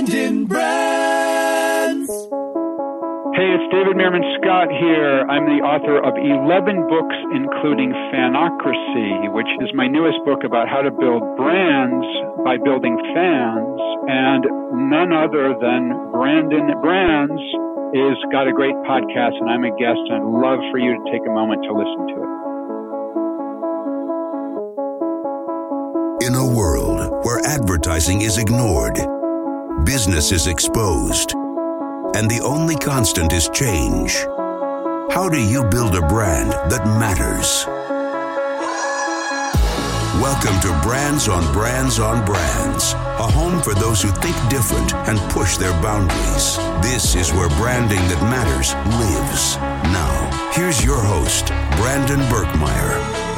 Brandon Brands. Hey, it's David Meerman Scott here. I'm the author of 11 books, including Fanocracy, which is my newest book about how to build brands by building fans. And none other than Brandon Brands is got a great podcast, and I'm a guest, and I'd love for you to take a moment to listen to it. In a world where advertising is ignored, business is exposed, and the only constant is change, how do you build a brand that matters? Welcome to Brands on Brands on Brands, a home for those who think different and push their boundaries. This is where branding that matters lives. Now, here's your host, Brandon Birkmeyer.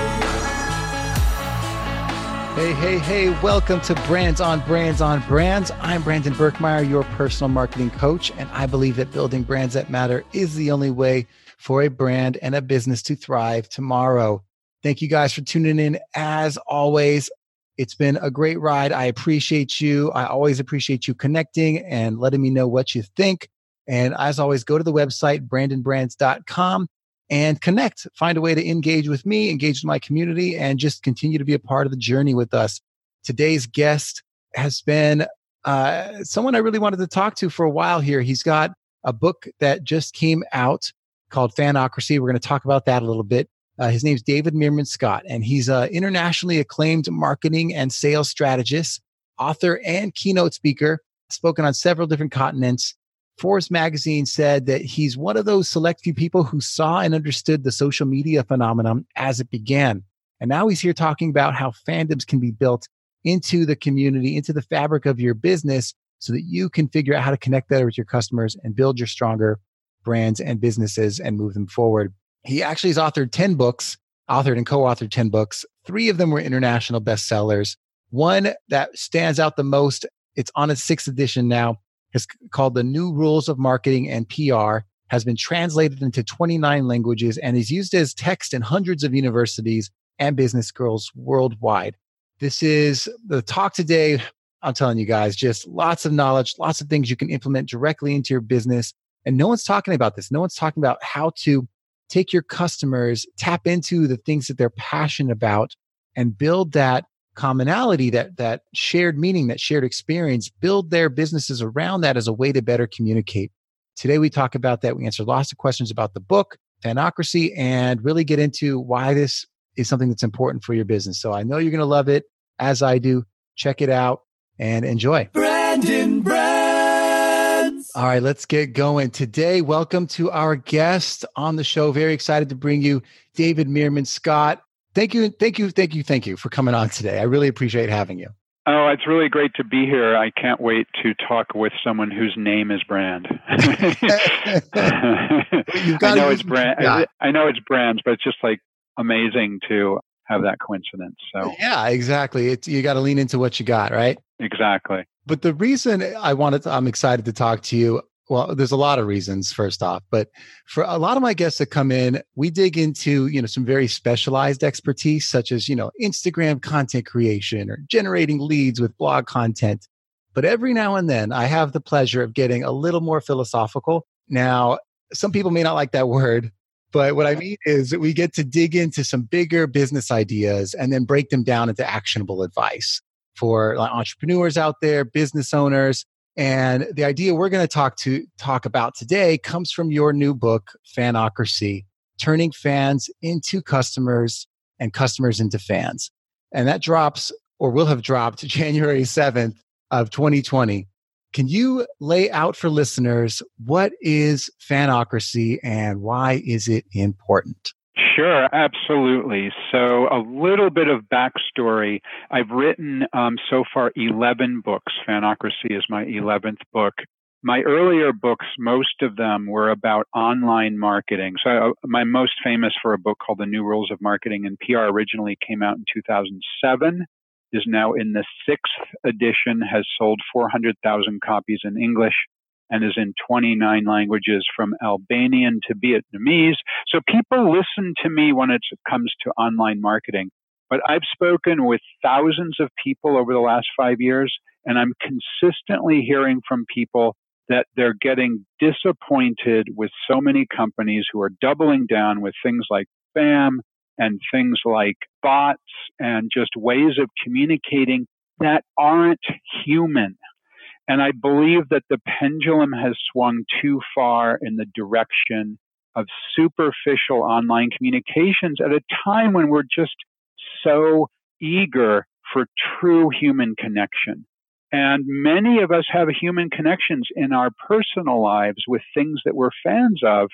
Hey, hey, hey, welcome to Brands on Brands on Brands. I'm Brandon Birkmeyer, your personal marketing coach, and I believe that building brands that matter is the only way for a brand and a business to thrive tomorrow. Thank you guys for tuning in. As always, it's been a great ride. I appreciate you. I always appreciate you connecting and letting me know what you think. And as always, go to the website, brandonbrands.com and connect. Find a way to engage with me, engage with my community, and just continue to be a part of the journey with us. Today's guest has been uh, someone I really wanted to talk to for a while here. He's got a book that just came out called Fanocracy. We're going to talk about that a little bit. Uh, his name's David Meerman Scott, and he's an internationally acclaimed marketing and sales strategist, author, and keynote speaker, spoken on several different continents. Forbes magazine said that he's one of those select few people who saw and understood the social media phenomenon as it began. And now he's here talking about how fandoms can be built into the community, into the fabric of your business so that you can figure out how to connect better with your customers and build your stronger brands and businesses and move them forward. He actually has authored 10 books, authored and co-authored 10 books. Three of them were international bestsellers. One that stands out the most, it's on its sixth edition now, is called The New Rules of Marketing and PR, has been translated into 29 languages and is used as text in hundreds of universities and business schools worldwide. This is the talk today. I'm telling you guys, just lots of knowledge, lots of things you can implement directly into your business. And no one's talking about this. No one's talking about how to take your customers, tap into the things that they're passionate about, and build that commonality, that that shared meaning, that shared experience, build their businesses around that as a way to better communicate. Today we talk about that. We answer lots of questions about the book, Fanocracy, and really get into why this is something that's important for your business. So I know you're going to love it as I do. Check it out and enjoy. Brandon Brands. All right, let's get going. Today, welcome to our guest on the show. Very excited to bring you David Meerman Scott. Thank you, thank you, thank you, thank you for coming on today. I really appreciate having you. Oh, it's really great to be here. I can't wait to talk with someone whose name is Brand. I know it's brand. I know it's brands, but it's just like amazing to have that coincidence. So yeah, exactly. It's you got to lean into what you got, right? Exactly. But the reason I wanted, to, I'm excited to talk to you well there's a lot of reasons first off but for a lot of my guests that come in we dig into you know some very specialized expertise such as you know instagram content creation or generating leads with blog content. But every now and then i have the pleasure of getting a little more philosophical. Now some people may not like that word but what i mean is that we get to dig into some bigger business ideas and then break them down into actionable advice for entrepreneurs out there business owners and the idea we're going to talk to talk about today comes from your new book, Fanocracy, turning fans into customers and customers into fans. And that drops or will have dropped January 7th of 2020. Can you lay out for listeners what is Fanocracy and why is it important? Sure, absolutely. So, a little bit of backstory. I've written um, so far 11 books. Fanocracy is my 11th book. My earlier books, most of them were about online marketing. So, uh, my most famous for a book called The New Rules of Marketing and PR originally came out in 2007, is now in the sixth edition, has sold 400,000 copies in English and is in 29 languages from Albanian to Vietnamese. So people listen to me when it comes to online marketing. But I've spoken with thousands of people over the last five years, And I'm consistently hearing from people that they're getting disappointed with so many companies who are doubling down with things like spam and things like bots and just ways of communicating that aren't human. And I believe that the pendulum has swung too far in the direction of superficial online communications at a time when we're just so eager for true human connection. And many of us have human connections in our personal lives with things that we're fans of.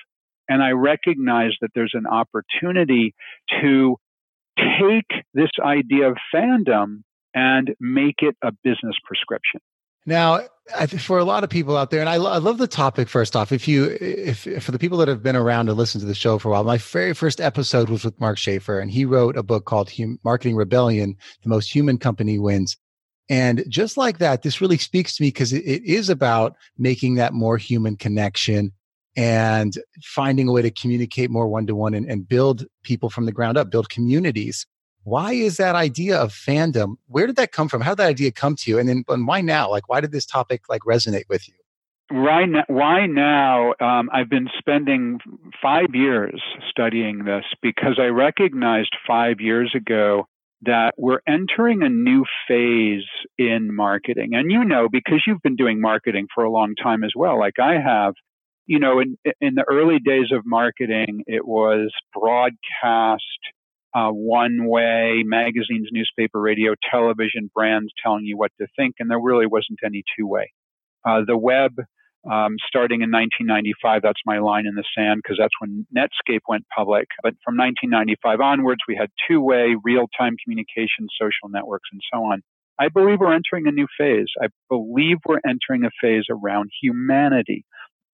And I recognize that there's an opportunity to take this idea of fandom and make it a business prescription. Now, for a lot of people out there, and I, I, love the topic. First off, if you, if, if for the people that have been around and listened to the show for a while, my very first episode was with Mark Schaefer, and he wrote a book called hum, "Marketing Rebellion: The Most Human Company Wins." And just like that, this really speaks to me because it, it is about making that more human connection and finding a way to communicate more one to one and build people from the ground up, build communities. Why is that idea of fandom? Where did that come from? How did that idea come to you? And then and why now? Like, why did this topic like resonate with you? Right now, why now? Um, I've been spending five years studying this because I recognized five years ago that we're entering a new phase in marketing. And you know, because you've been doing marketing for a long time as well, like I have, you know, in, in the early days of marketing, it was broadcast, uh, one way, magazines, newspaper, radio, television, brands telling you what to think, and there really wasn't any two way. Uh, the web um, starting in 1995, that's my line in the sand because that's when Netscape went public. But from 1995 onwards, we had two way, real time communication, social networks, and so on. I believe we're entering a new phase. I believe we're entering a phase around humanity.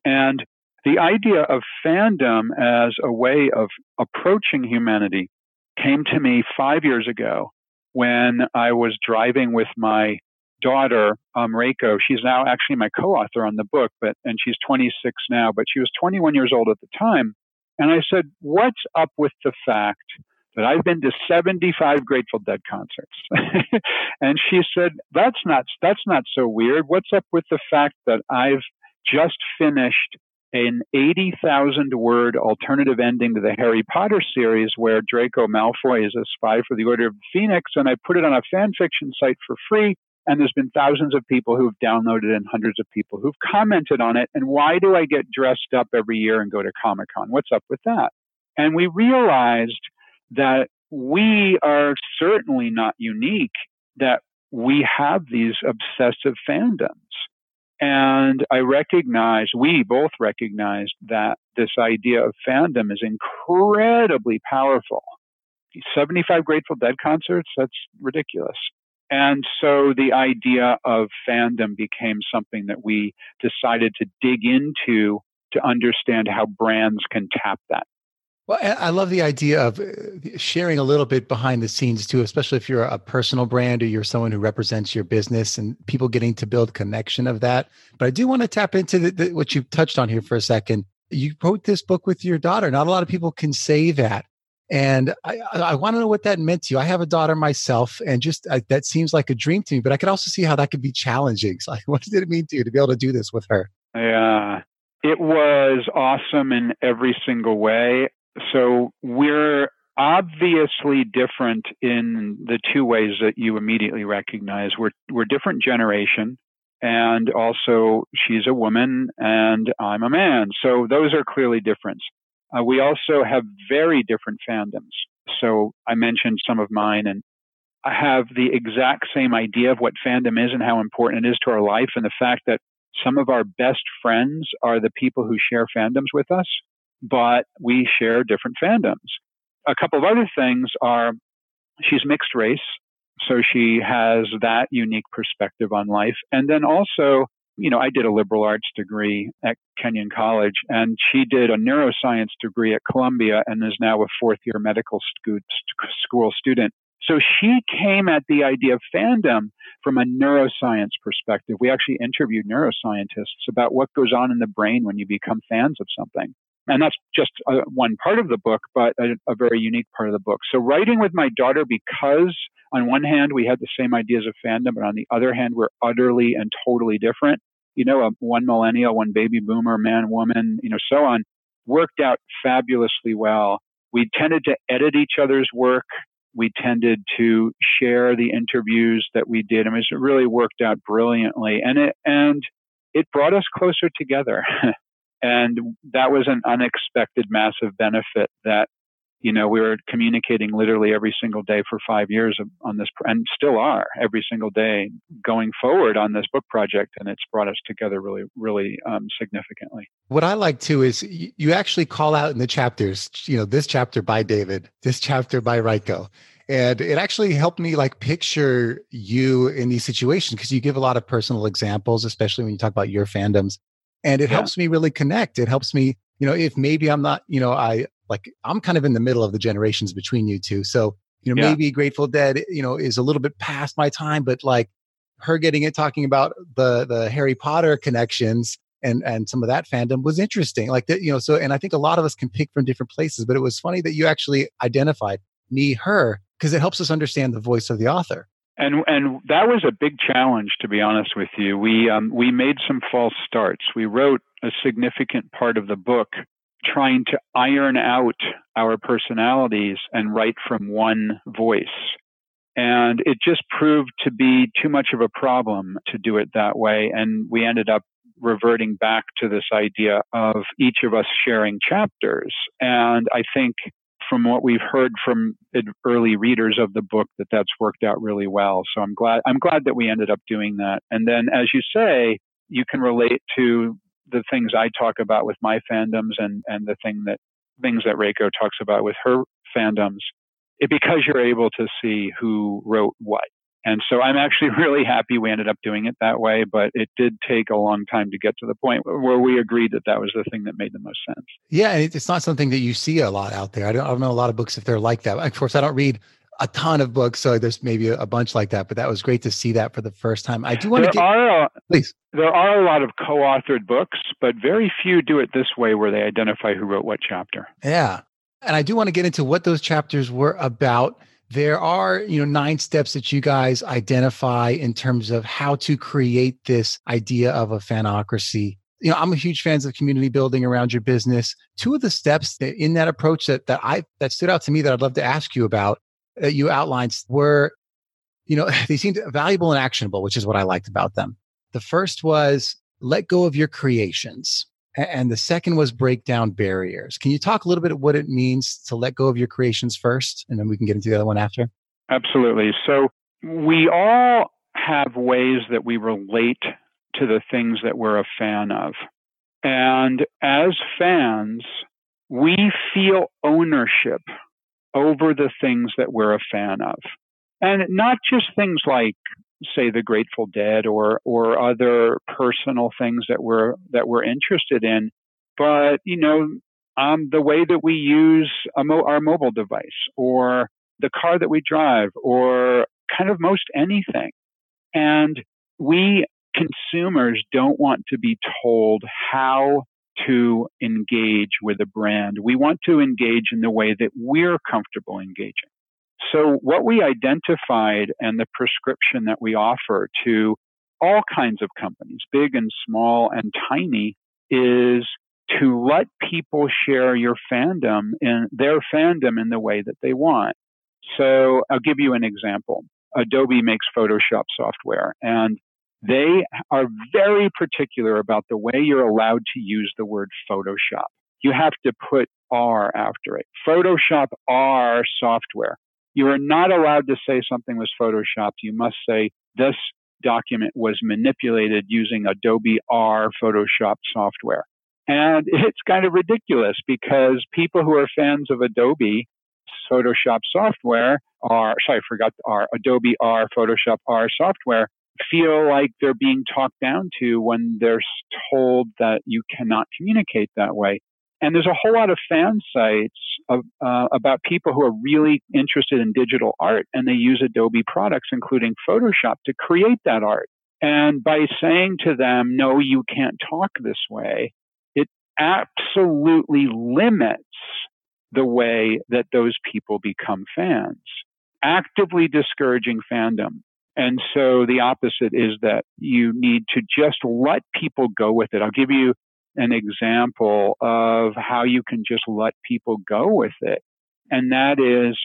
And the idea of fandom as a way of approaching humanity came to me five years ago when I was driving with my daughter, um, Reiko, she's now actually my co-author on the book, but and she's 26 now, but she was 21 years old at the time. And I said, "What's up with the fact that I've been to 75 Grateful Dead concerts?" and she said, "That's not that's not so weird. What's up with the fact that I've just finished an 80,000 word alternative ending to the Harry Potter series where Draco Malfoy is a spy for the Order of the Phoenix, and I put it on a fan fiction site for free." And there's been thousands of people who've downloaded it and hundreds of people who've commented on it. And why do I get dressed up every year and go to Comic Con? What's up with that? And we realized that we are certainly not unique, that we have these obsessive fandoms. And I recognize, we both recognized that this idea of fandom is incredibly powerful. 75 Grateful Dead concerts, that's ridiculous. And so the idea of fandom became something that we decided to dig into to understand how brands can tap that. Well, I love the idea of uh, sharing a little bit behind the scenes too, especially if you're a personal brand or you're someone who represents your business and people getting to build connection of that. But I do want to tap into the, the, what you touched on here for a second. You wrote this book with your daughter. Not a lot of people can say that. And I, I want to know what that meant to you. I have a daughter myself, and just I, that seems like a dream to me. But I could also see how that could be challenging. So, like, what did it mean to you to be able to do this with her? Yeah, it was awesome in every single way. So we're obviously different in the two ways that you immediately recognize. We're we're different generation, and also she's a woman and I'm a man. So those are clearly different. Uh, we also have very different fandoms. So I mentioned some of mine, and I have the exact same idea of what fandom is and how important it is to our life, and the fact that some of our best friends are the people who share fandoms with us, but we share different fandoms. A couple of other things are she's mixed race, so she has that unique perspective on life. And then also, you know, I did a liberal arts degree at Kenyon College, and she did a neuroscience degree at Columbia and is now a fourth year medical school student. So she came at the idea of fandom from a neuroscience perspective. We actually interviewed neuroscientists about what goes on in the brain when you become fans of something. And that's just uh, one part of the book, but a, a very unique part of the book. So writing with my daughter, because on one hand, we had the same ideas of fandom, but on the other hand, we're utterly and totally different. You know, one millennial, one baby boomer, man, woman, you know, so on, worked out fabulously well. We tended to edit each other's work. We tended to share the interviews that we did. I mean, it really worked out brilliantly, and it and it brought us closer together. and that was an unexpected, massive benefit that you know, we were communicating literally every single day for five years on this, and still are every single day going forward on this book project. And it's brought us together really, really um, significantly. What I like too is you actually call out in the chapters, you know, this chapter by David, this chapter by Reiko. And it actually helped me like picture you in these situations because you give a lot of personal examples, especially when you talk about your fandoms. And it yeah. helps me really connect. It helps me, you know, if maybe I'm not, you know, I like I'm kind of in the middle of the generations between you two. So, you know, yeah. maybe Grateful Dead, you know, is a little bit past my time, but like her getting it talking about the the Harry Potter connections and and some of that fandom was interesting. Like that, you know, so and I think a lot of us can pick from different places, but it was funny that you actually identified me, her, because it helps us understand the voice of the author. And and that was a big challenge, to be honest with you. We um, we made some false starts. We wrote a significant part of the book trying to iron out our personalities and write from one voice. And it just proved to be too much of a problem to do it that way. And we ended up reverting back to this idea of each of us sharing chapters. And I think from what we've heard from early readers of the book that that's worked out really well. So I'm glad I'm glad that we ended up doing that. And then as you say, you can relate to the things I talk about with my fandoms and, and the thing that things that Reiko talks about with her fandoms, it, because you're able to see who wrote what. And so I'm actually really happy we ended up doing it that way, but it did take a long time to get to the point where we agreed that that was the thing that made the most sense. Yeah, it's not something that you see a lot out there. I don't, I don't know a lot of books if they're like that. Of course, I don't read a ton of books, so there's maybe a, bunch like that. But that was great to see that for the first time. I do want there to get are, please. There are a lot of co-authored books, but very few do it this way, where they identify who wrote what chapter. Yeah, and I do want to get into what those chapters were about. There are, you know, nine steps that you guys identify in terms of how to create this idea of a fanocracy you know, I'm a huge fan of community building around your business. Two of the steps that in that approach that that I that stood out to me that I'd love to ask you about that you outlined were, you know, they seemed valuable and actionable, which is what I liked about them. The first was let go of your creations. And the second was break down barriers. Can you talk a little bit of what it means to let go of your creations first? And then we can get into the other one after. Absolutely. So we all have ways that we relate to the things that we're a fan of. And as fans, we feel ownership over the things that we're a fan of. And not just things like say the Grateful Dead or or other personal things that we're that we're interested in, but you know um, the way that we use mo- our mobile device or the car that we drive or kind of most anything. And we consumers don't want to be told how to engage with a brand. We want to engage in the way that we're comfortable engaging. So, what we identified and the prescription that we offer to all kinds of companies, big and small and tiny, is to let people share your fandom in their fandom in the way that they want. So, I'll give you an example. Adobe makes Photoshop software, and they are very particular about the way you're allowed to use the word Photoshop. You have to put R after it. Photoshop R software. You are not allowed to say something was photoshopped. You must say this document was manipulated using Adobe R Photoshop software. And it's kind of ridiculous because people who are fans of Adobe Photoshop software are, sorry, I forgot R, Adobe R Photoshop R software feel like they're being talked down to when they're told that you cannot communicate that way. And there's a whole lot of fan sites of, uh, about people who are really interested in digital art and they use Adobe products, including Photoshop, to create that art. And by saying to them, no, you can't talk this way, it absolutely limits the way that those people become fans, actively discouraging fandom. And so the opposite is that you need to just let people go with it. I'll give you an example of how you can just let people go with it. And that is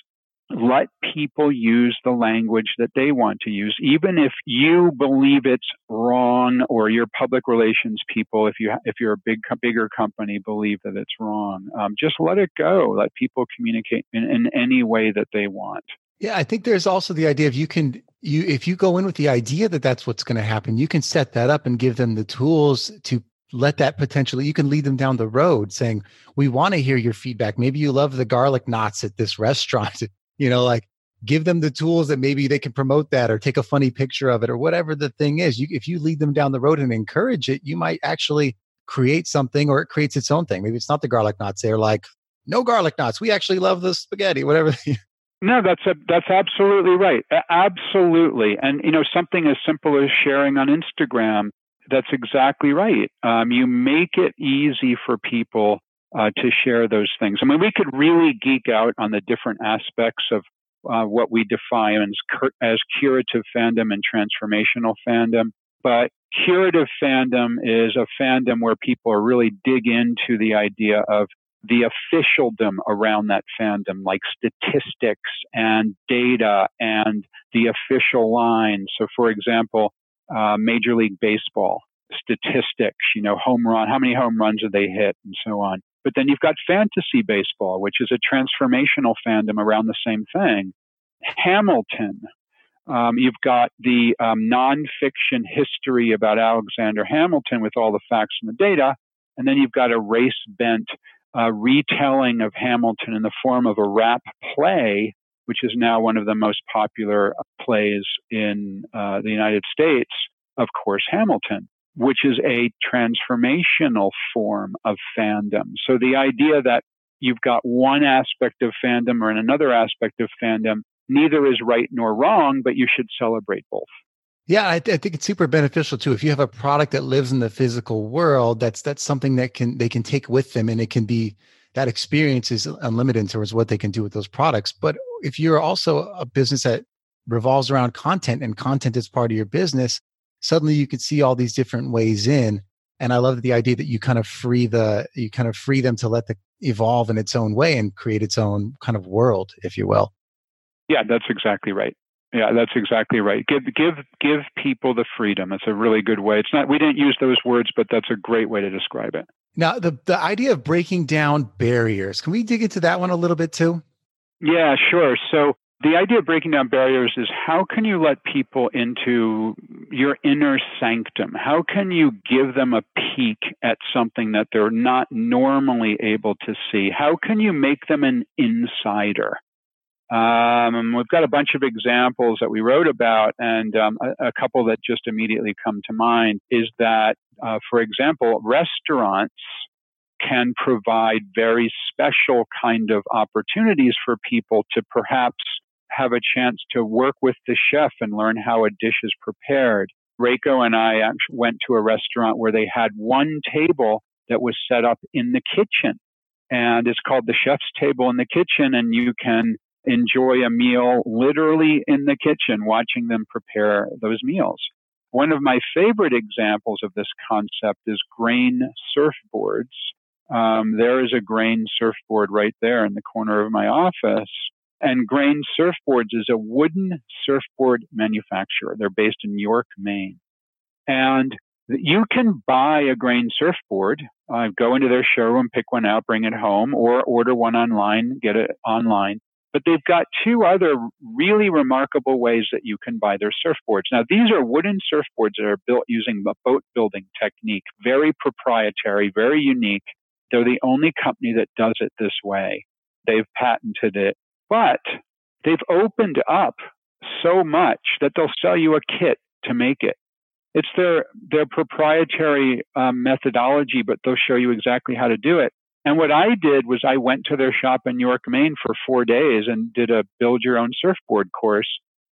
let people use the language that they want to use, even if you believe it's wrong, or your public relations people, if you if you're a big bigger company, believe that it's wrong. Um, just let it go. Let people communicate in, in any way that they want. Yeah, I think there's also the idea of you can you if you go in with the idea that that's what's going to happen, you can set that up and give them the tools to let that potentially you can lead them down the road saying we want to hear your feedback. Maybe you love the garlic knots at this restaurant. You know like give them the tools that maybe they can promote that or take a funny picture of it or whatever the thing is. You, if you lead them down the road and encourage it you might actually create something or it creates its own thing. Maybe it's not the garlic knots. They're like no garlic knots. We actually love the spaghetti whatever. No that's a, that's absolutely right. Absolutely. And you know something as simple as sharing on instagram that's exactly right um, you make it easy for people uh, to share those things. I mean, we could really geek out on the different aspects of uh, what we define as, as curative fandom and transformational fandom. But curative fandom is a fandom where people really dig into the idea of the officialdom around that fandom, like statistics and data and the official line. So, for example, uh, Major League Baseball statistics, you know, home run, how many home runs did they hit, and so on. But then you've got fantasy baseball, which is a transformational fandom around the same thing. Hamilton. Um, you've got the um, nonfiction history about Alexander Hamilton with all the facts and the data. And then you've got a race bent uh, retelling of Hamilton in the form of a rap play, which is now one of the most popular plays in uh, the United States, of course, Hamilton which is a transformational form of fandom. So the idea that you've got one aspect of fandom or another aspect of fandom, neither is right nor wrong, but you should celebrate both. Yeah, I, th- I, think it's super beneficial too. If you have a product that lives in the physical world, that's that's something that can they can take with them, and it can be that experience is unlimited in terms of what they can do with those products. But if you're also a business that revolves around content and content is part of your business, suddenly you could see all these different ways in. And i love the idea that you kind of free the you kind of free them to let the evolve in its own way and create its own kind of world if you will. Yeah that's exactly right. Yeah that's exactly right. Give give give people the freedom. It's a really good way. It's not we didn't use those words but that's a great way to describe it now the the idea of breaking down barriers can we dig into that one a little bit too yeah sure so the idea of breaking down barriers is how can you let people into your inner sanctum? How can you give them a peek at something that they're not normally able to see? How can you make them an insider? Um, we've got a bunch of examples that we wrote about, and um, a, a, couple that just immediately come to mind is that, uh, for example, restaurants can provide very special kind of opportunities for people to perhaps have a chance to work with the chef and learn how a dish is prepared. Reiko and I actually went to a restaurant where they had one table that was set up in the kitchen. And it's called the chef's table in the kitchen. And you can enjoy a meal literally in the kitchen, watching them prepare those meals. One of my favorite examples of this concept is grain surfboards. Um, there is a grain surfboard right there in the corner of my office. And Grain Surfboards is a wooden surfboard manufacturer. They're based in York, Maine. And you can buy a grain surfboard, uh, go into their showroom, pick one out, bring it home, or order one online, get it online. But they've got two other really remarkable ways that you can buy their surfboards. Now, these are wooden surfboards that are built using a boat building technique, very proprietary, very unique. They're the only company that does it this way. They've patented it. But they've opened up so much that they'll sell you a kit to make it. It's their their proprietary um, methodology, but they'll show you exactly how to do it. And what I did was I went to their shop in York, Maine for four days and did a build your own surfboard course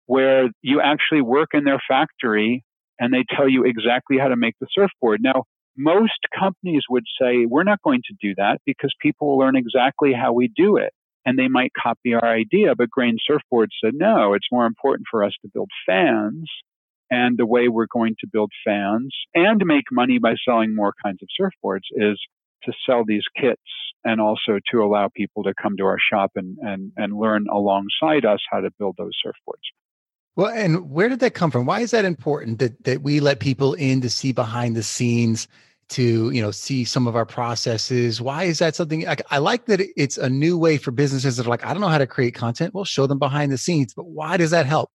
where you actually work in their factory and they tell you exactly how to make the surfboard. Now, most companies would say, we're not going to do that because people will learn exactly how we do it and they might copy our idea. But Grain Surfboard said, no, it's more important for us to build fans. And the way we're going to build fans and make money by selling more kinds of surfboards is to sell these kits and also to allow people to come to our shop and, and, and learn alongside us how to build those surfboards. Well, and where did that come from? Why is that important that that we let people in to see behind the scenes, to you know see some of our processes? Why is that something? I, I like that it's a new way for businesses that are like, I don't know how to create content. We'll show them behind the scenes. But why does that help?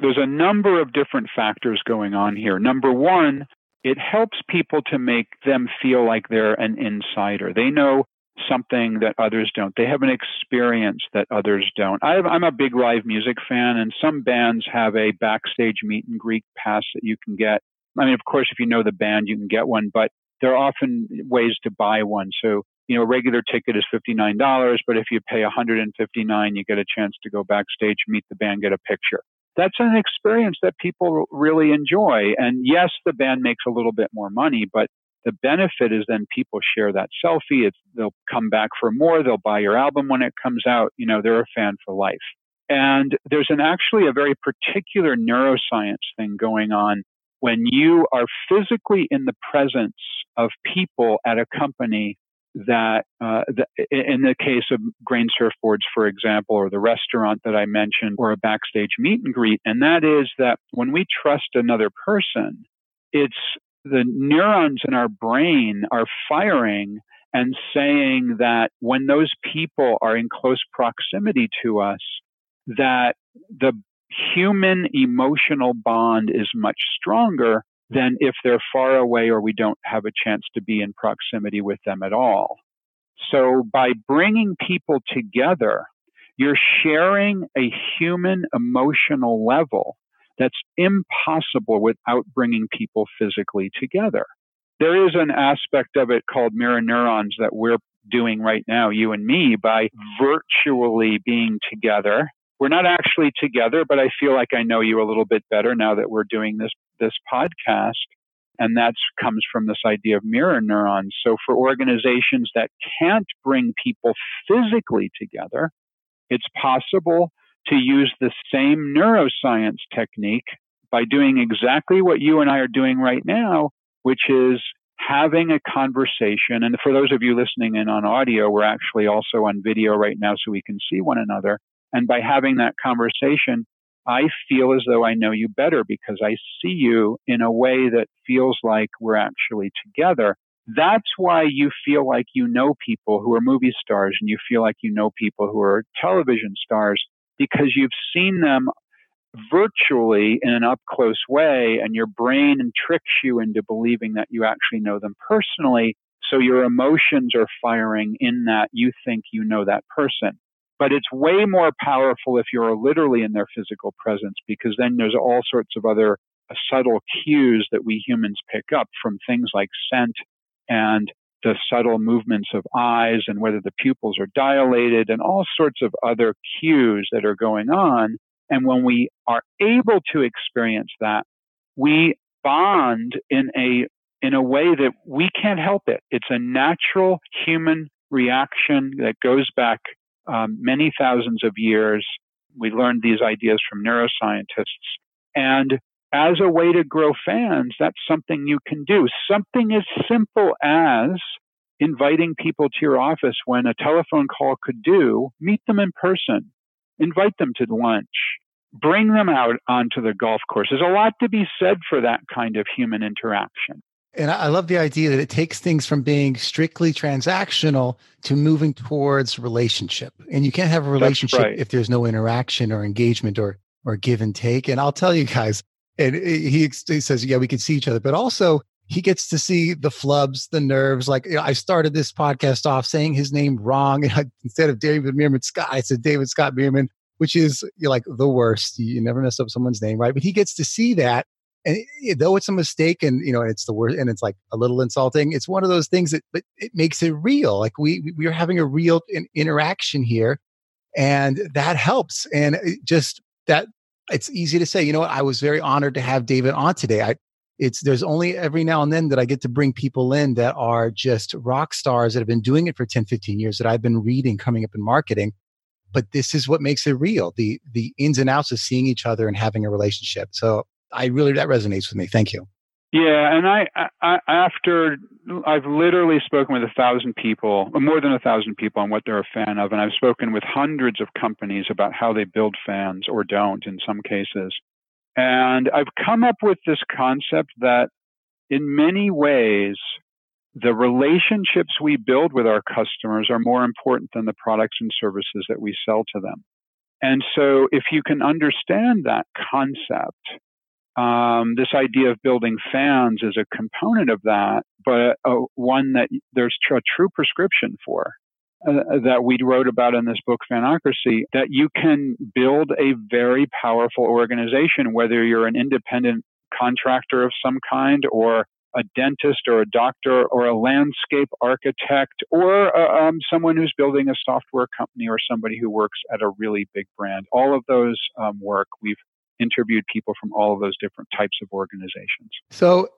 There's a number of different factors going on here. Number one, it helps people to make them feel like they're an insider. They know something that others don't. They have an experience that others don't. I am a big live music fan, and some bands have a backstage meet and greet pass that you can get. I mean, of course, if you know the band, you can get one, but there are often ways to buy one. So, you know, a regular ticket is $59, but if you pay 159 you get a chance to go backstage, meet the band, get a picture. That's an experience that people really enjoy. And yes, the band makes a little bit more money, but the benefit is then people share that selfie. It's, they'll come back for more. They'll buy your album when it comes out. You know, they're a fan for life. And there's an actually a very particular neuroscience thing going on when you are physically in the presence of people at a company that, uh, the, in the case of grain surfboards, for example, or the restaurant that I mentioned, or a backstage meet and greet, and that is that when we trust another person, it's the neurons in our brain are firing and saying that when those people are in close proximity to us, that the human emotional bond is much stronger than if they're far away or we don't have a chance to be in proximity with them at all. So by bringing people together, you're sharing a human emotional level that's impossible without bringing people physically together. There is an aspect of it called mirror neurons that we're doing right now, you and me, by virtually being together. We're not actually together, but I feel like I know you a little bit better now that we're doing this, this podcast. And that comes from this idea of mirror neurons. So for organizations that can't bring people physically together, it's possible to use the same neuroscience technique by doing exactly what you and I are doing right now, which is having a conversation. And for those of you listening in on audio, we're actually also on video right now so we can see one another. And by having that conversation, I feel as though I know you better because I see you in a way that feels like we're actually together. That's why you feel like you know people who are movie stars and you feel like you know people who are television stars because you've seen them virtually in an up close way and your brain tricks you into believing that you actually know them personally. So your emotions are firing in that you think you know that person. But it's way more powerful if you're literally in their physical presence because then there's all sorts of other uh, subtle cues that we humans pick up from things like scent and the subtle movements of eyes and whether the pupils are dilated and all sorts of other cues that are going on. And when we are able to experience that, we bond in a in a way that we can't help it. It's a natural human reaction that goes back um, many thousands of years. We learned these ideas from neuroscientists. And as a way to grow fans, that's something you can do. Something as simple as inviting people to your office when a telephone call could do, meet them in person, invite them to lunch, bring them out onto the golf course. There's a lot to be said for that kind of human interaction. And I love the idea that it takes things from being strictly transactional to moving towards relationship. And you can't have a relationship right. if there's no interaction or engagement or or give and take. And I'll tell you guys, and he, he says, yeah, we can see each other, but also he gets to see the flubs, the nerves. Like you know, I started this podcast off saying his name wrong, and I, instead of David Meerman Scott, I said David Scott Meerman, which is you know, like the worst. You never mess up someone's name, right? But he gets to see that, and it, though it's a mistake, and you know, it's the worst, and it's like a little insulting. It's one of those things that, but it makes it real. Like we we are having a real in, interaction here, and that helps. And just that it's easy to say, you know what? I was very honored to have David on today. I it's there's only every now and then that I get to bring people in that are just rock stars that have been doing it for 10, 15 years that I've been reading coming up in marketing. But this is what makes it real. The the ins and outs of seeing each other and having a relationship. So I really that resonates with me. Thank you. Yeah, and I, I after I've literally spoken with a thousand people, more than a thousand people, on what they're a fan of, and I've spoken with hundreds of companies about how they build fans or don't in some cases. And I've come up with this concept that in many ways, the relationships we build with our customers are more important than the products and services that we sell to them. And so if you can understand that concept, um, this idea of building fans is a component of that, but uh, one that there's a true prescription for. Uh, that we wrote about in this book, Fanocracy, that you can build a very powerful organization, whether you're an independent contractor of some kind or a dentist or a doctor or a landscape architect or uh, um, someone who's building a software company or somebody who works at a really big brand. All of those um, work. We've interviewed people from all of those different types of organizations. So,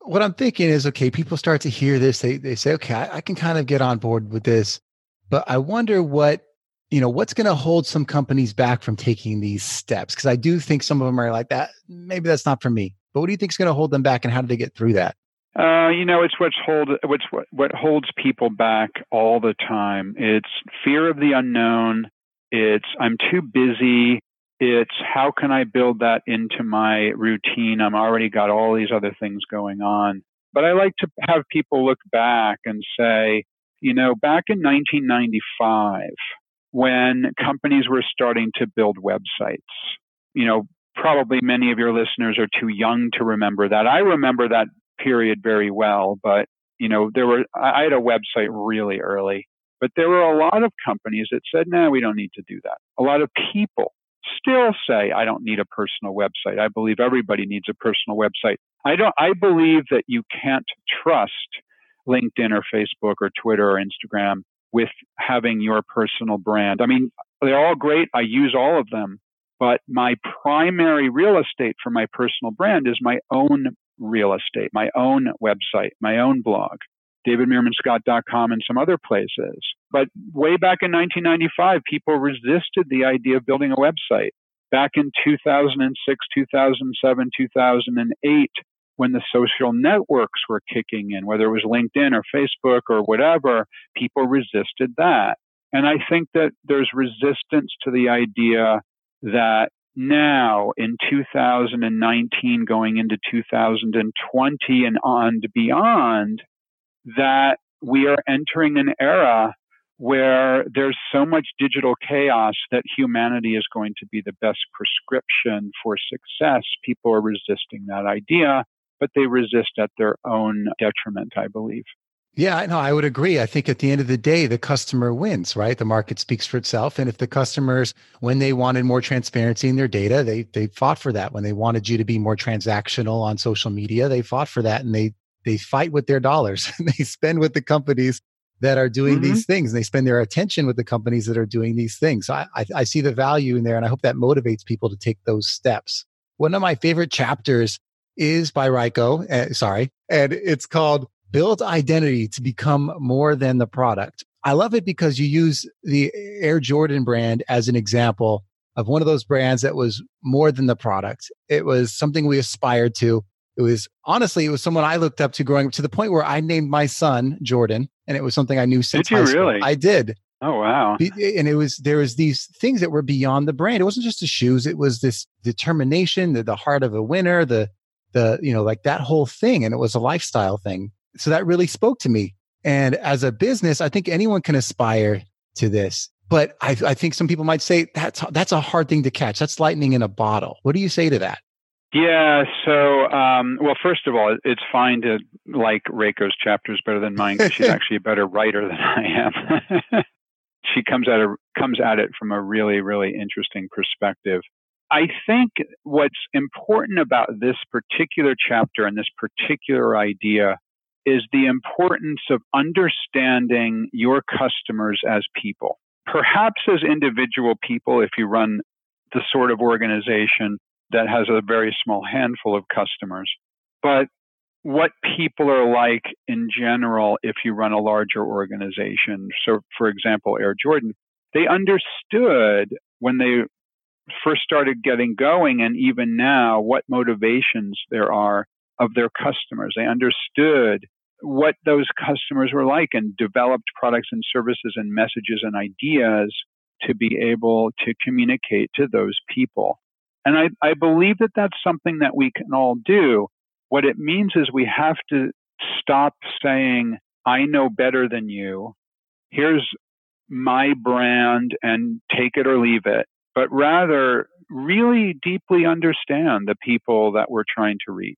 what I'm thinking is okay, people start to hear this, they, they say, okay, I, I can kind of get on board with this, but I wonder what you know what's going to hold some companies back from taking these steps because i do think some of them are like that maybe that's not for me but what do you think is going to hold them back and how do they get through that uh, you know, it's what's hold what's what, what holds people back all the time. It's fear of the unknown. It's I'm too busy. It's how can I build that into my routine? I'm already got all these other things going on. But I like to have people look back and say, you know, back in 1995, when companies were starting to build websites, you know, probably many of your listeners are too young to remember that. I remember that period very well, but you know, there were I had a website really early, but there were a lot of companies that said, "No, we don't need to do that." A lot of people still say, I don't need a personal website. I believe everybody needs a personal website. I don't, I believe that you can't trust LinkedIn or Facebook or Twitter or Instagram with having your personal brand. I mean, they're all great. I use all of them, but my primary real estate for my personal brand is my own real estate, my own website, my own blog. DavidMeermanScott.com and some other places. But way back in 1995, people resisted the idea of building a website. Back in 2006, 2007, 2008, when the social networks were kicking in, whether it was LinkedIn or Facebook or whatever, people resisted that. And I think that there's resistance to the idea that now in 2019, going into 2020 and on to beyond, that we are entering an era where there's so much digital chaos that humanity is going to be the best prescription for success. People are resisting that idea, but they resist at their own detriment, I believe. Yeah, know. I would agree. I think at the end of the day, the customer wins, right? The market speaks for itself. And if the customers, when they wanted more transparency in their data, they they fought for that. When they wanted you to be more transactional on social media, they fought for that and they they fight with their dollars. they spend with the companies that are doing mm-hmm. these things. And they spend their attention with the companies that are doing these things. So I, I, I see the value in there, and I hope that motivates people to take those steps. One of my favorite chapters is by Reicho. Uh, sorry, and it's called "Build Identity to Become More Than the Product." I love it because you use the Air Jordan brand as an example of one of those brands that was more than the product. It was something we aspired to. It was honestly, it was someone I looked up to growing up to the point where I named my son Jordan, and it was something I knew since. Did you really? I did. Oh wow! Eh, and it was there was these things that were beyond the brand. It wasn't just the shoes; it was this determination, the, the heart of a winner, the the you know like that whole thing, and it was a lifestyle thing. So that really spoke to me. And as a business, I think anyone can aspire to this. But I, I think some people might say that's that's a hard thing to catch. That's lightning in a bottle. What do you say to that? Yeah. So, um, well, first of all, it's fine to like Reiko's chapters better than mine because she's actually a better writer than I am. she comes at it comes at it from a really, really interesting perspective. I think what's important about this particular chapter and this particular idea is the importance of understanding your customers as people. Perhaps as individual people, if you run the sort of organization that has a very small handful of customers. but what people are like in general if you run a larger organization. So, for example, Air Jordan, they understood when they first started getting going and even now what motivations there are of their customers. They understood what those customers were like and developed products and services and messages and ideas to be able to communicate to those people. And I, I believe that that's something that we can all do. What it means is we have to stop saying, I know better than you. Here's my brand and take it or leave it, but rather really deeply understand the people that we're trying to reach.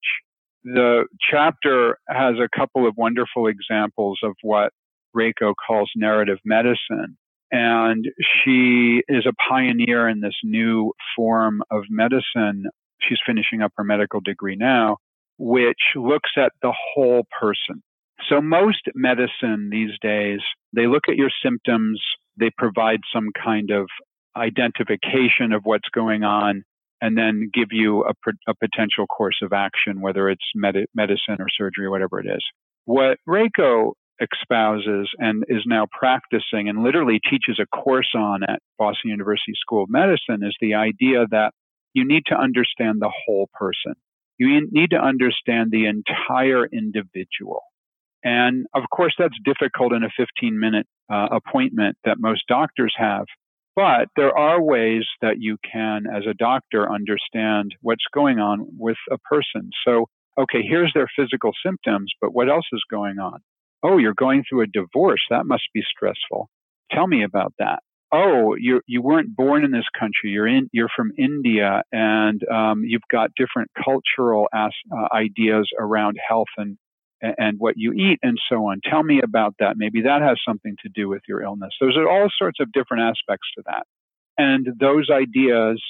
The chapter has a couple of wonderful examples of what Reiko calls narrative medicine. And she is a pioneer in this new form of medicine. She's finishing up her medical degree now, which looks at the whole person. So most medicine these days, they look at your symptoms, they provide some kind of identification of what's going on, and then give you a, a potential course of action, whether it's med- medicine or surgery or whatever it is. What Reiko espouses and is now practicing and literally teaches a course on at Boston University School of Medicine is the idea that you need to understand the whole person. You need to understand the entire individual. And of course, that's difficult in a 15 minute uh, appointment that most doctors have. But there are ways that you can, as a doctor, understand what's going on with a person. So, okay, here's their physical symptoms, but what else is going on? Oh, you're going through a divorce. That must be stressful. Tell me about that. Oh, you you weren't born in this country. You're in. You're from India, and um, you've got different cultural as, uh, ideas around health and and what you eat and so on. Tell me about that. Maybe that has something to do with your illness. There's all sorts of different aspects to that, and those ideas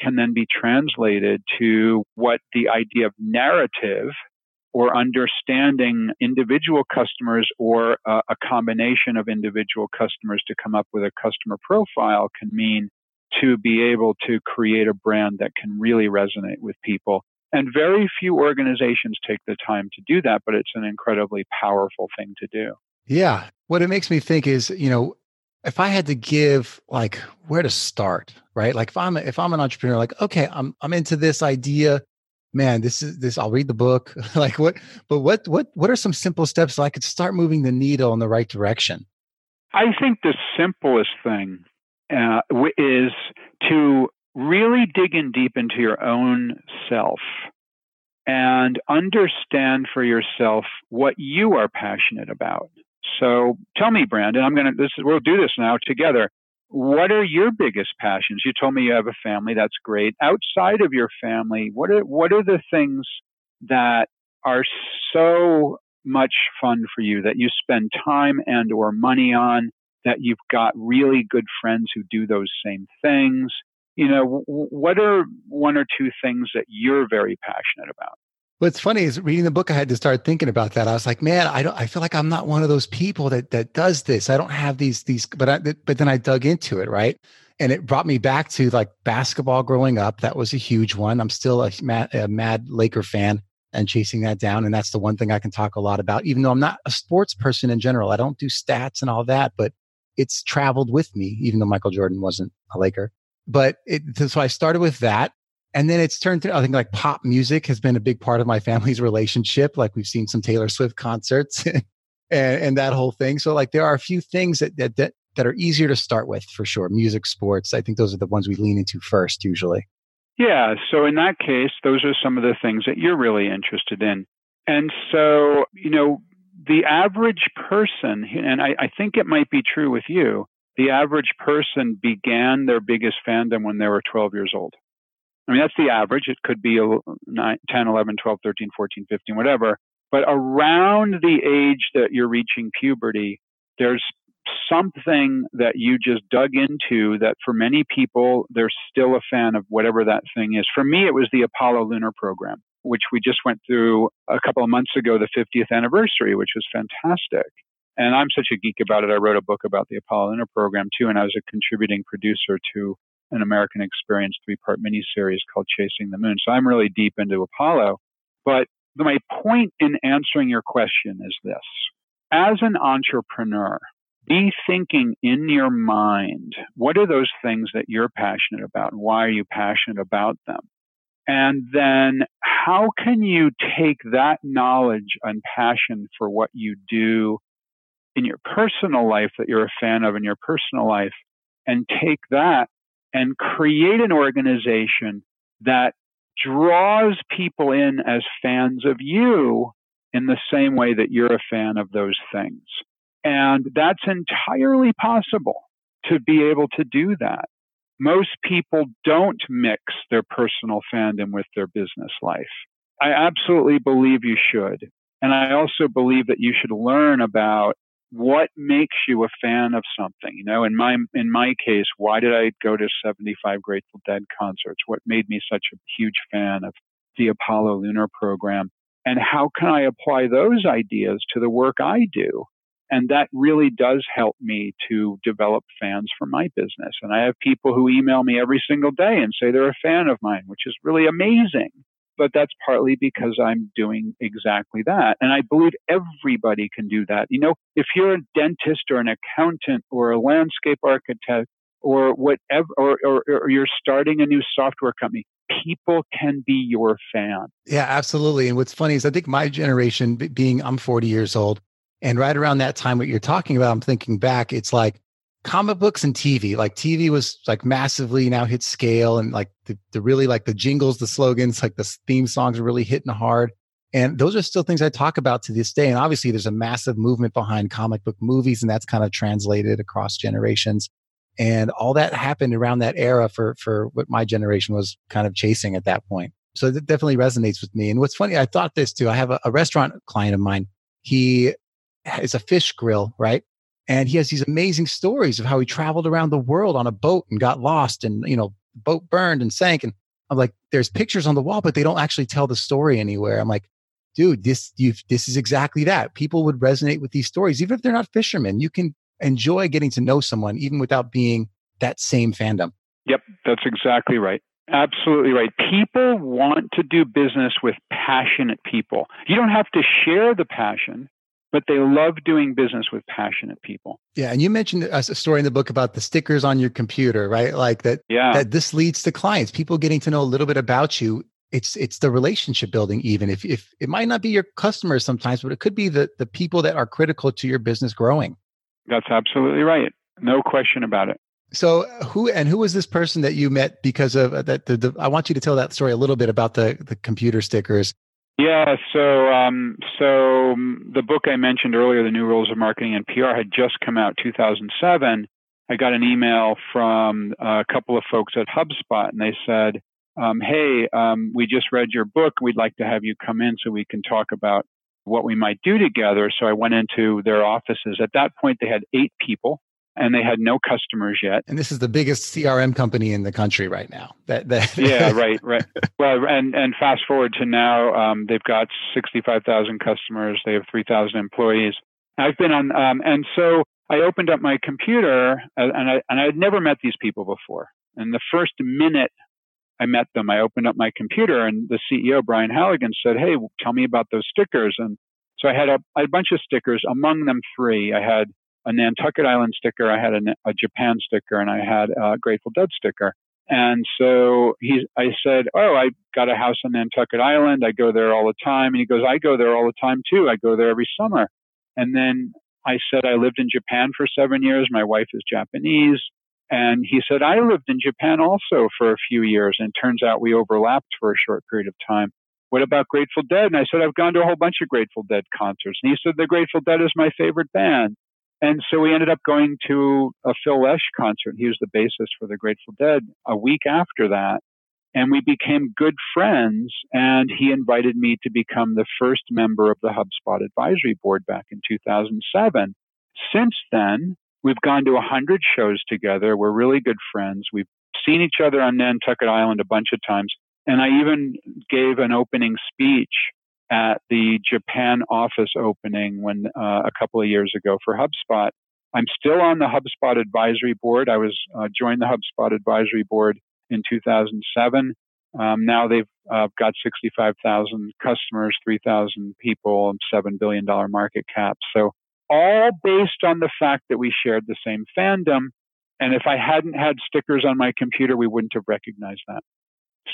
can then be translated to what the idea of narrative or understanding individual customers or uh, a combination of individual customers to come up with a customer profile can mean to be able to create a brand that can really resonate with people. And very few organizations take the time to do that, but it's an incredibly powerful thing to do. Yeah. What it makes me think is, you know, if I had to give like where to start, right? Like if I'm if I'm an entrepreneur, like, okay, I'm I'm into this idea man, this is this. I'll read the book. like what? But what what what are some simple steps so I could start moving the needle in the right direction? I think the simplest thing uh, is to really dig in deep into your own self and understand for yourself what you are passionate about. So tell me, Brandon, I'm going to, this we'll do this now together. What are your biggest passions? You told me you have a family. That's great. Outside of your family, what are what are the things that are so much fun for you that you spend time and or money on that you've got really good friends who do those same things you know what are one or two things that you're very passionate about What's funny is reading the book, I had to start thinking about that. I was like, man, I don't, I feel like I'm not one of those people that, that does this. I don't have these, these, but I, but then I dug into it. Right. And it brought me back to like basketball growing up. That was a huge one. I'm still a mad, a mad Laker fan and chasing that down. And that's the one thing I can talk a lot about, even though I'm not a sports person in general. I don't do stats and all that, but it's traveled with me, even though Michael Jordan wasn't a Laker. But it, so I started with that and then it's turned to i think like pop music has been a big part of my family's relationship. Like we've seen some taylor swift concerts and, and that whole thing. So like there are a few things that, that that that are easier to start with for sure. Music sports i think those are the ones we lean into first usually. Yeah. So in that case those are some of the things that you're really interested in. And so you know the average person and I, I think it might be true with you the average person began their biggest fandom when they were 12 years old I mean, that's the average. It could be 9, 10, 11, 12, 13, 14, 15, whatever. But around the age that you're reaching puberty, there's something that you just dug into that for many people, they're still a fan of whatever that thing is. For me, it was the Apollo lunar program, which we just went through a couple of months ago, the 50th anniversary, which was fantastic. And I'm such a geek about it. I wrote a book about the Apollo lunar program too, and I was a contributing producer to an American Experience three part miniseries called Chasing the Moon. So I'm really deep into Apollo. But my point in answering your question is this. As an entrepreneur, be thinking in your mind, what are those things that you're passionate about and why are you passionate about them? And then how can you take that knowledge and passion for what you do in your personal life that you're a fan of in your personal life and take that and create an organization that draws people in as fans of you in the same way that you're a fan of those things. And that's entirely possible to be able to do that. Most people don't mix their personal fandom with their business life. I absolutely believe you should. And I also believe that you should learn about what makes you a fan of something. You know, in my in my case, why did I go to 75 Grateful Dead concerts? What made me such a huge fan of the Apollo lunar program? And how can I apply those ideas to the work I do? And that really does help me to develop fans for my business. And I have people who email me every single day and say they're a fan of mine, which is really amazing. But that's partly because I'm doing exactly that. And I believe everybody can do that. You know, if you're a dentist or an accountant or a landscape architect or whatever, or, or, or you're starting a new software company, people can be your fan. Yeah, absolutely. And what's funny is I think my generation, being I'm 40 years old, and right around that time, what you're talking about, I'm thinking back, it's like comic books and TV. Like TV was like massively now hit scale and like the, the really like the jingles, the slogans, like the theme songs are really hitting hard. And those are still things I talk about to this day. And obviously, there's a massive movement behind comic book movies, and that's kind of translated across generations. And all that happened around that era for for what my generation was kind of chasing at that point. So it definitely resonates with me. And what's funny, I thought this too. I have a, a restaurant client of mine. He is a fish grill, right? And he has these amazing stories of how he traveled around the world on a boat and got lost and, you know, boat burned and sank. And I'm like, there's pictures on the wall, but they don't actually tell the story anywhere. I'm like, dude, this, you this is exactly that. People would resonate with these stories, even if they're not fishermen. You can enjoy getting to know someone even without being that same fandom. Yep, that's exactly right. Absolutely right. People want to do business with passionate people. You don't have to share the passion but they love doing business with passionate people. Yeah, and you mentioned a story in the book about the stickers on your computer, right? Like that. Yeah. That this leads to clients, people getting to know a little bit about you. It's it's the relationship building. Even if if it might not be your customers sometimes, but it could be the the people that are critical to your business growing. That's absolutely right. No question about it. So who and who was this person that you met because of uh, that? The, the, I want you to tell that story a little bit about the the computer stickers yeah, so um, so um, the book I mentioned earlier, The New Rules of Marketing and PR, had just come out 2007. I got an email from a couple of folks at HubSpot, and they said, um, "Hey, um, we just read your book. We'd like to have you come in so we can talk about what we might do together." So I went into their offices. At that point, they had eight people and they had no customers yet. And this is the biggest CRM company in the country right now. That, that yeah, right, right. Well, and and fast forward to now, um, they've got sixty five thousand customers. They have three thousand employees. I've been on, um, and so I opened up my computer, uh, and I and I had never met these people before. And the first minute I met them, I opened up my computer, and the CEO Brian Halligan said, "Hey, tell me about those stickers." And so I had a, a bunch of stickers. Among them, three. I had a Nantucket Island sticker, I had a, a Japan sticker, and I had a Grateful Dead sticker. And so he, I said, "Oh, I got a house on Nantucket Island. I go there all the time." And he goes, "I go there all the time too. I go there every summer." And then I said, "I lived in Japan for seven years. My wife is Japanese." And he said, "I lived in Japan also for a few years." And turns out we overlapped for a short period of time. What about Grateful Dead? And I said, "I've gone to a whole bunch of Grateful Dead concerts." And he said, "The Grateful Dead is my favorite band." And so we ended up going to a Phil Lesh concert. He was the bassist for the Grateful Dead a week after that. And we became good friends. And he invited me to become the first member of the HubSpot advisory board back in 2007. Since then, we've gone to 100 shows together. We're really good friends. We've seen each other on Nantucket Island a bunch of times. And I even gave an opening speech at the Japan office opening when uh, a couple of years ago for HubSpot. I'm still on the HubSpot advisory board. I was uh, joined the HubSpot advisory board in 2007. Um, now they've uh, got 65,000 customers, 3,000 people, and $7 billion market cap. So all based on the fact that we shared the same fandom. And if I hadn't had stickers on my computer, we wouldn't have recognized that.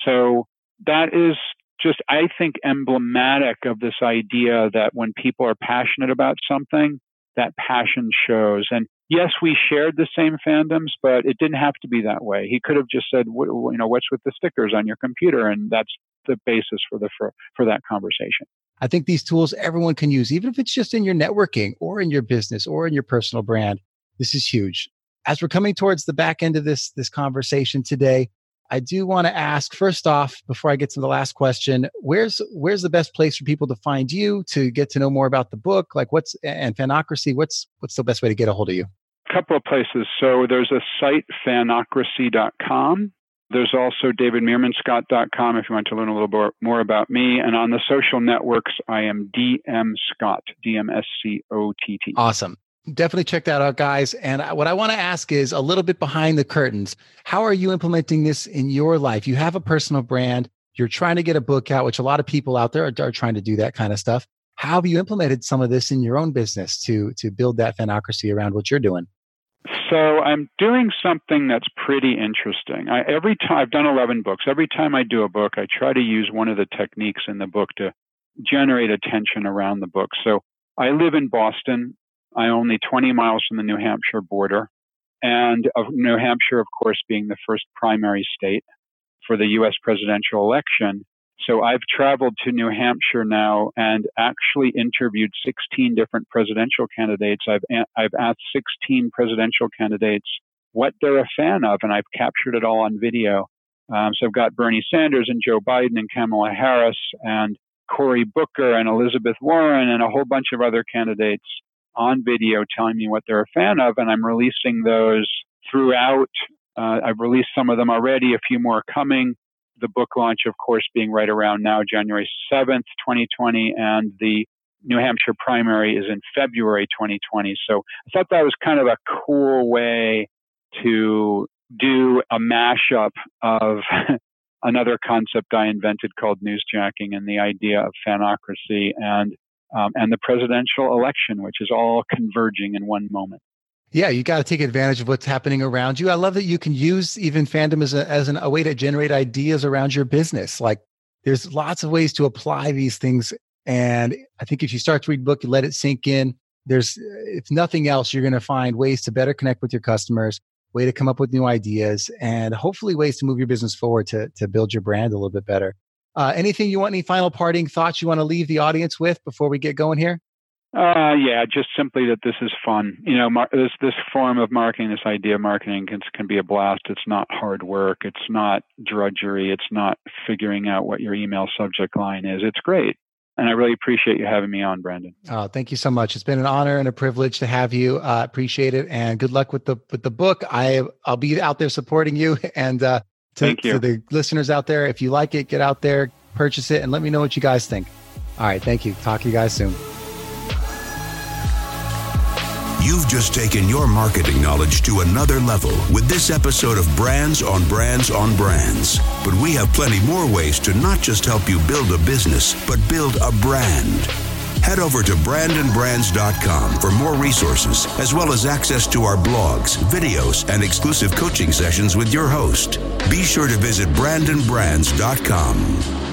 So that is just, I think, emblematic of this idea that when people are passionate about something, that passion shows. And yes, we shared the same fandoms, but it didn't have to be that way. He could have just said, you know, what's with the stickers on your computer? And that's the basis for the for, for that conversation. I think these tools everyone can use, even if it's just in your networking or in your business or in your personal brand. This is huge. As we're coming towards the back end of this this conversation today, I do want to ask first off, before I get to the last question, where's where's the best place for people to find you to get to know more about the book? Like what's and Fanocracy, what's what's the best way to get a hold of you? A couple of places. So there's a site, fanocracy.com. There's also davidmeermanscott.com if you want to learn a little bit more about me. And on the social networks, I am DM Scott, D M S C O T T. Awesome definitely check that out guys. And what i want to ask is a little bit behind the curtains. How are you implementing this in your life? You have a personal brand. You're trying to get a book out which a lot of people out there are, are trying to do that kind of stuff. How have you implemented some of this in your own business to to build that fanocracy around what you're doing? So i'm doing something that's pretty interesting. I, every time i've done 11 books. Every time i do a book i try to use one of the techniques in the book to generate attention around the book. So I live in Boston. I only 20 miles from the New Hampshire border, and of New Hampshire, of course, being the first primary state for the U.S. presidential election. So I've traveled to New Hampshire now and actually interviewed 16 different presidential candidates. I've I've asked 16 presidential candidates what they're a fan of, and I've captured it all on video. Um, so I've got Bernie Sanders and Joe Biden and Kamala Harris and Cory Booker and Elizabeth Warren and a whole bunch of other candidates on video telling me what they're a fan of, and I'm releasing those throughout. Uh, I've released some of them already, a few more coming. The book launch, of course, being right around now, January 7th, 2020, and the New Hampshire primary is in February 2020. So I thought that was kind of a cool way to do a mashup of another concept I invented called newsjacking and the idea of fanocracy and um, and the presidential election, which is all converging in one moment. Yeah, you got to take advantage of what's happening around you. I love that you can use even fandom as, a, as an, a way to generate ideas around your business. Like there's lots of ways to apply these things. And I think if you start to read book, you let it sink in. There's, if nothing else, you're going to find ways to better connect with your customers, way to come up with new ideas, and hopefully ways to move your business forward to, to build your brand a little bit better. Uh, anything you want? Any final parting thoughts you want to leave the audience with before we get going here? Uh, yeah, just simply that this is fun. You know, mar- this this form of marketing, this idea of marketing can can be a blast. It's not hard work. It's not drudgery. It's not figuring out what your email subject line is. It's great. And I really appreciate you having me on, Brandon. Oh, thank you so much. It's been an honor and a privilege to have you. Uh, appreciate it, and good luck with the with the book. I I'll be out there supporting you, and uh, to, Thank you. to the listeners out there. If you like it, get out there, purchase it, and let me know what you guys think. All right. Thank you. Talk to you guys soon. You've just taken your marketing knowledge to another level with this episode of Brands on Brands on Brands. But we have plenty more ways to not just help you build a business, but build a brand. Head over to brandonbrands.com for more resources, as well as access to our blogs, videos, and exclusive coaching sessions with your host. Be sure to visit brandonbrands.com.